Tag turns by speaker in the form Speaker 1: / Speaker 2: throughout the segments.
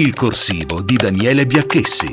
Speaker 1: Il corsivo di Daniele Biacchessi.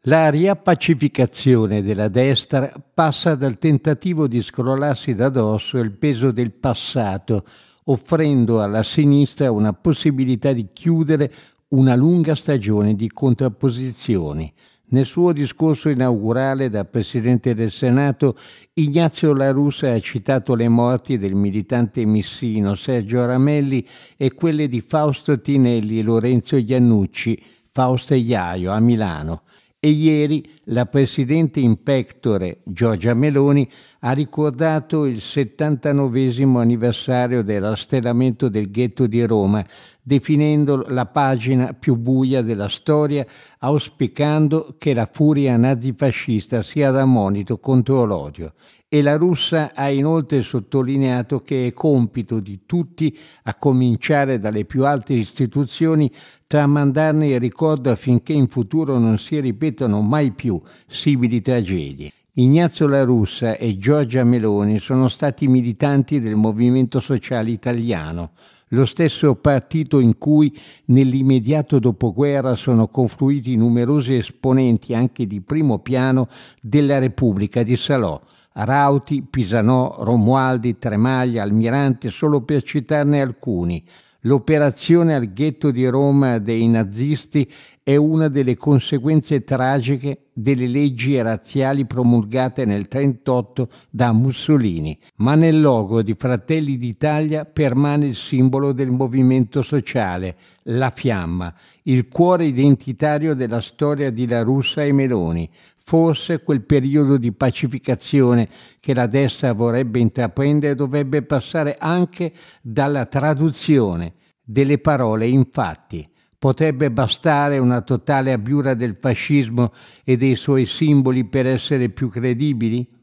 Speaker 2: La riappacificazione della destra passa dal tentativo di scrollarsi da dosso il peso del passato, offrendo alla sinistra una possibilità di chiudere una lunga stagione di contrapposizioni. Nel suo discorso inaugurale da Presidente del Senato, Ignazio La Russa ha citato le morti del militante missino Sergio Ramelli e quelle di Fausto Tinelli e Lorenzo Iannucci, Fausto Iaio a Milano. E ieri la Presidente in pectore Giorgia Meloni ha ricordato il 79 anniversario del rastellamento del ghetto di Roma, definendo la pagina più buia della storia, auspicando che la furia nazifascista sia da monito contro l'odio. E la russa ha inoltre sottolineato che è compito di tutti, a cominciare dalle più alte istituzioni, tramandarne il ricordo affinché in futuro non si ripetano mai più simili tragedie. Ignazio La Russa e Giorgia Meloni sono stati militanti del Movimento Sociale Italiano, lo stesso partito in cui nell'immediato dopoguerra sono confluiti numerosi esponenti anche di primo piano della Repubblica di Salò, Rauti, Pisanò, Romualdi, Tremaglia, Almirante, solo per citarne alcuni. L'operazione al ghetto di Roma dei nazisti è una delle conseguenze tragiche delle leggi razziali promulgate nel 1938 da Mussolini, ma nel logo di Fratelli d'Italia permane il simbolo del movimento sociale, la fiamma, il cuore identitario della storia di La Russa e Meloni, Forse quel periodo di pacificazione che la destra vorrebbe intraprendere dovrebbe passare anche dalla traduzione delle parole in fatti. Potrebbe bastare una totale abiura del fascismo e dei suoi simboli per essere più credibili?